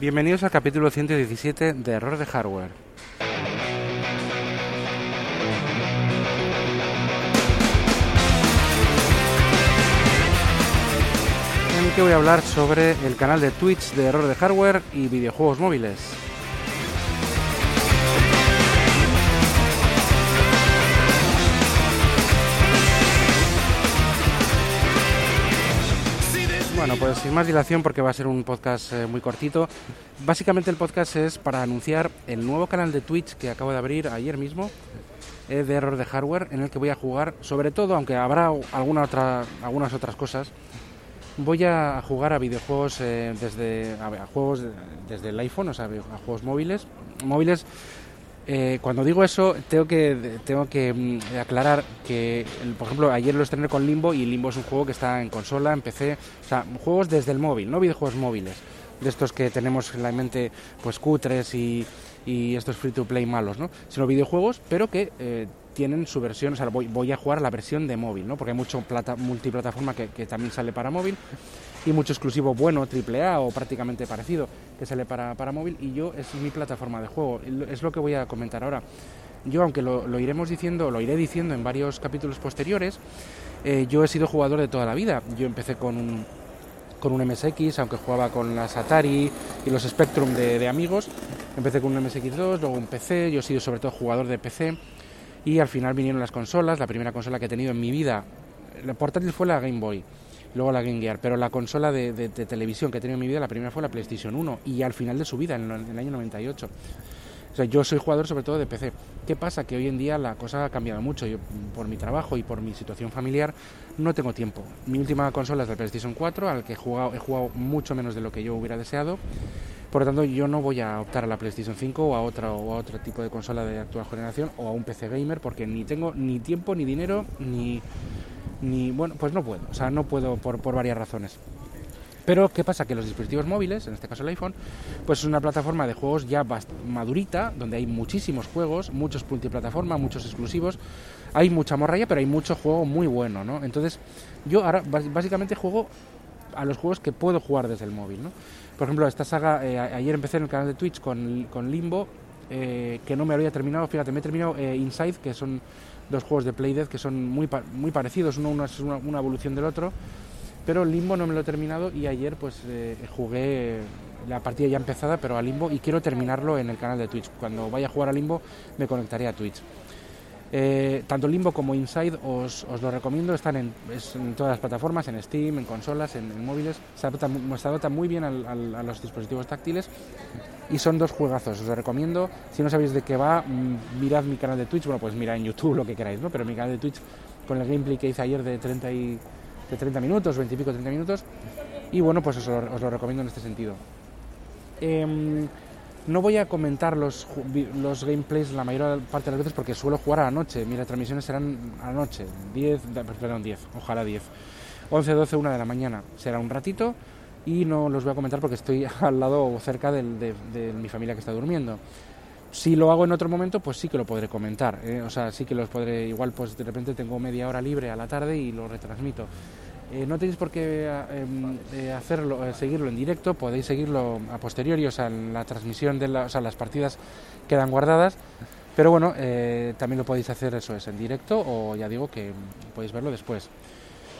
Bienvenidos al capítulo 117 de Error de Hardware. En el que voy a hablar sobre el canal de Twitch de Error de Hardware y videojuegos móviles. Sin más dilación porque va a ser un podcast eh, muy cortito. Básicamente el podcast es para anunciar el nuevo canal de Twitch que acabo de abrir ayer mismo eh, de error de hardware en el que voy a jugar sobre todo, aunque habrá alguna otra, algunas otras cosas, voy a jugar a videojuegos eh, desde juegos desde el iPhone, o sea, a juegos móviles, móviles eh, cuando digo eso, tengo que, tengo que mm, aclarar que, por ejemplo, ayer lo estrené con Limbo y Limbo es un juego que está en consola, en PC, o sea, juegos desde el móvil, no videojuegos móviles, de estos que tenemos en la mente, pues cutres y, y estos free to play malos, ¿no? Sino videojuegos, pero que eh, tienen su versión, o sea, voy, a jugar la versión de móvil, ¿no? Porque hay mucho plata, multiplataforma que, también sale para móvil y mucho exclusivo bueno, AAA o prácticamente parecido, que sale para, para móvil y yo es mi plataforma de juego, es lo que voy a comentar ahora. Yo, aunque lo, lo iremos diciendo, lo iré diciendo en varios capítulos posteriores, eh, yo he sido jugador de toda la vida. Yo empecé con un, con un MSX, aunque jugaba con las Atari y los Spectrum de, de amigos. Empecé con un MSX2, luego un PC, yo he sido sobre todo jugador de PC y al final vinieron las consolas. La primera consola que he tenido en mi vida, la portátil fue la Game Boy luego la Game Gear, pero la consola de, de, de, televisión que he tenido en mi vida, la primera fue la PlayStation 1 y al final de su vida, en, en el año 98. O sea, yo soy jugador sobre todo de PC. ¿Qué pasa? Que hoy en día la cosa ha cambiado mucho. Yo, por mi trabajo y por mi situación familiar, no tengo tiempo. Mi última consola es la PlayStation 4, al que he jugado, he jugado mucho menos de lo que yo hubiera deseado. Por lo tanto, yo no voy a optar a la PlayStation 5 o a, otra, o a otro tipo de consola de actual generación o a un PC gamer porque ni tengo ni tiempo, ni dinero, ni, ni bueno, pues no puedo, o sea, no puedo por, por varias razones. Pero ¿qué pasa? Que los dispositivos móviles, en este caso el iPhone, pues es una plataforma de juegos ya madurita, donde hay muchísimos juegos, muchos multiplataforma, muchos exclusivos, hay mucha morralla, pero hay mucho juego muy bueno, ¿no? Entonces, yo ahora básicamente juego a los juegos que puedo jugar desde el móvil, ¿no? Por ejemplo, esta saga, eh, ayer empecé en el canal de Twitch con, con Limbo, eh, que no me había terminado, fíjate, me he terminado eh, Inside, que son dos juegos de Playdead que son muy, muy parecidos, uno, es una, evolución del otro, pero Limbo no me lo he terminado y ayer pues jugué la partida ya empezada, pero a Limbo y quiero terminarlo en el canal de Twitch. Cuando vaya a jugar a Limbo me conectaré a Twitch. Eh, tanto Limbo como Inside os, os lo recomiendo, están en, es, en, todas las plataformas, en Steam, en consolas, en, móviles, se adaptan, muy bien al, al, a los dispositivos táctiles y son dos juegazos, os lo recomiendo. Si no sabéis de qué va, mirad mi canal de Twitch, bueno, pues mirad en YouTube lo que queráis, ¿no? Pero mi canal de Twitch con el gameplay que hice ayer de 30, y, de 30 minutos, 20 y pico, 30 minutos, y bueno, pues os lo, recomiendo en este sentido. Eh, no voy a comentar los, los gameplays la mayor parte de las veces porque suelo jugar a la noche. Mis retransmisiones serán a la noche, 10, perdón, 10, ojalá 10. 11, 12, 1 de la mañana. Será un ratito y no los voy a comentar porque estoy al lado o cerca de, de, de, mi familia que está durmiendo. Si lo hago en otro momento, pues sí que lo podré comentar. ¿eh? O sea, sí que los podré. Igual, pues de repente tengo media hora libre a la tarde y lo retransmito. Eh, no tenéis por qué eh, hacerlo, eh, seguirlo en directo, podéis seguirlo a posteriori, o sea, en la transmisión de la, o sea, las partidas quedan guardadas, pero bueno, eh, también lo podéis hacer eso es en directo o ya digo que podéis verlo después.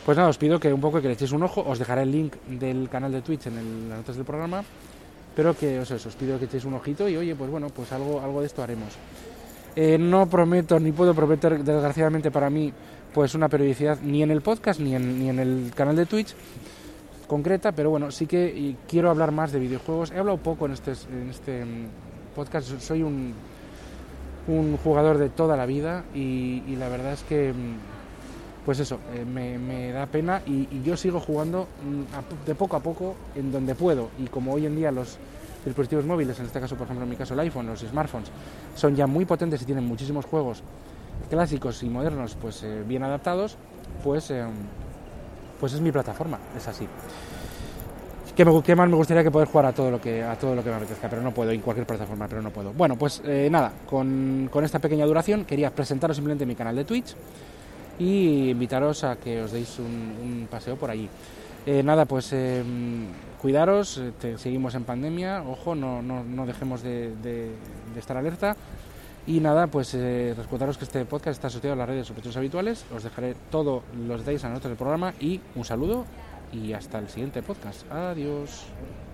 Pues nada, os pido que un poco que le echéis un ojo, os dejaré el link del canal de Twitch en el, las notas del programa, pero que o os pido que echéis un ojito y oye, pues bueno, pues algo, algo de esto haremos. Eh, no prometo ni puedo prometer, desgraciadamente para mí, pues una periodicidad ni en el podcast ni en, ni en el canal de Twitch concreta, pero bueno, sí que quiero hablar más de videojuegos. He hablado poco en este, en este podcast, soy un, un jugador de toda la vida y, la verdad es que, pues eso, eh, me, da pena y, y, yo sigo jugando de poco a poco en donde puedo y como hoy en día los dispositivos móviles, en este caso, por ejemplo, en mi caso el iPhone, los smartphones, son ya muy potentes y tienen muchísimos juegos clásicos y modernos, pues eh, bien adaptados, pues, eh, pues es mi plataforma, es así. ¿Qué, me, ¿Qué, más me gustaría que poder jugar a todo lo que a todo lo que me apetezca, pero no puedo, en cualquier plataforma, pero no puedo. Bueno, pues eh, nada, con, con, esta pequeña duración quería presentaros simplemente mi canal de Twitch y invitaros a que os deis un, un paseo por allí. Eh, nada, pues eh, cuidaros, eh, te- seguimos en pandemia, ojo, no, no, no dejemos de, de- estar alerta. Y nada, pues eh, recordaros que este podcast está asociado a las redes sospechosos habituales. Os dejaré todos los detalles las notas del programa y un saludo y hasta el siguiente podcast. Adiós.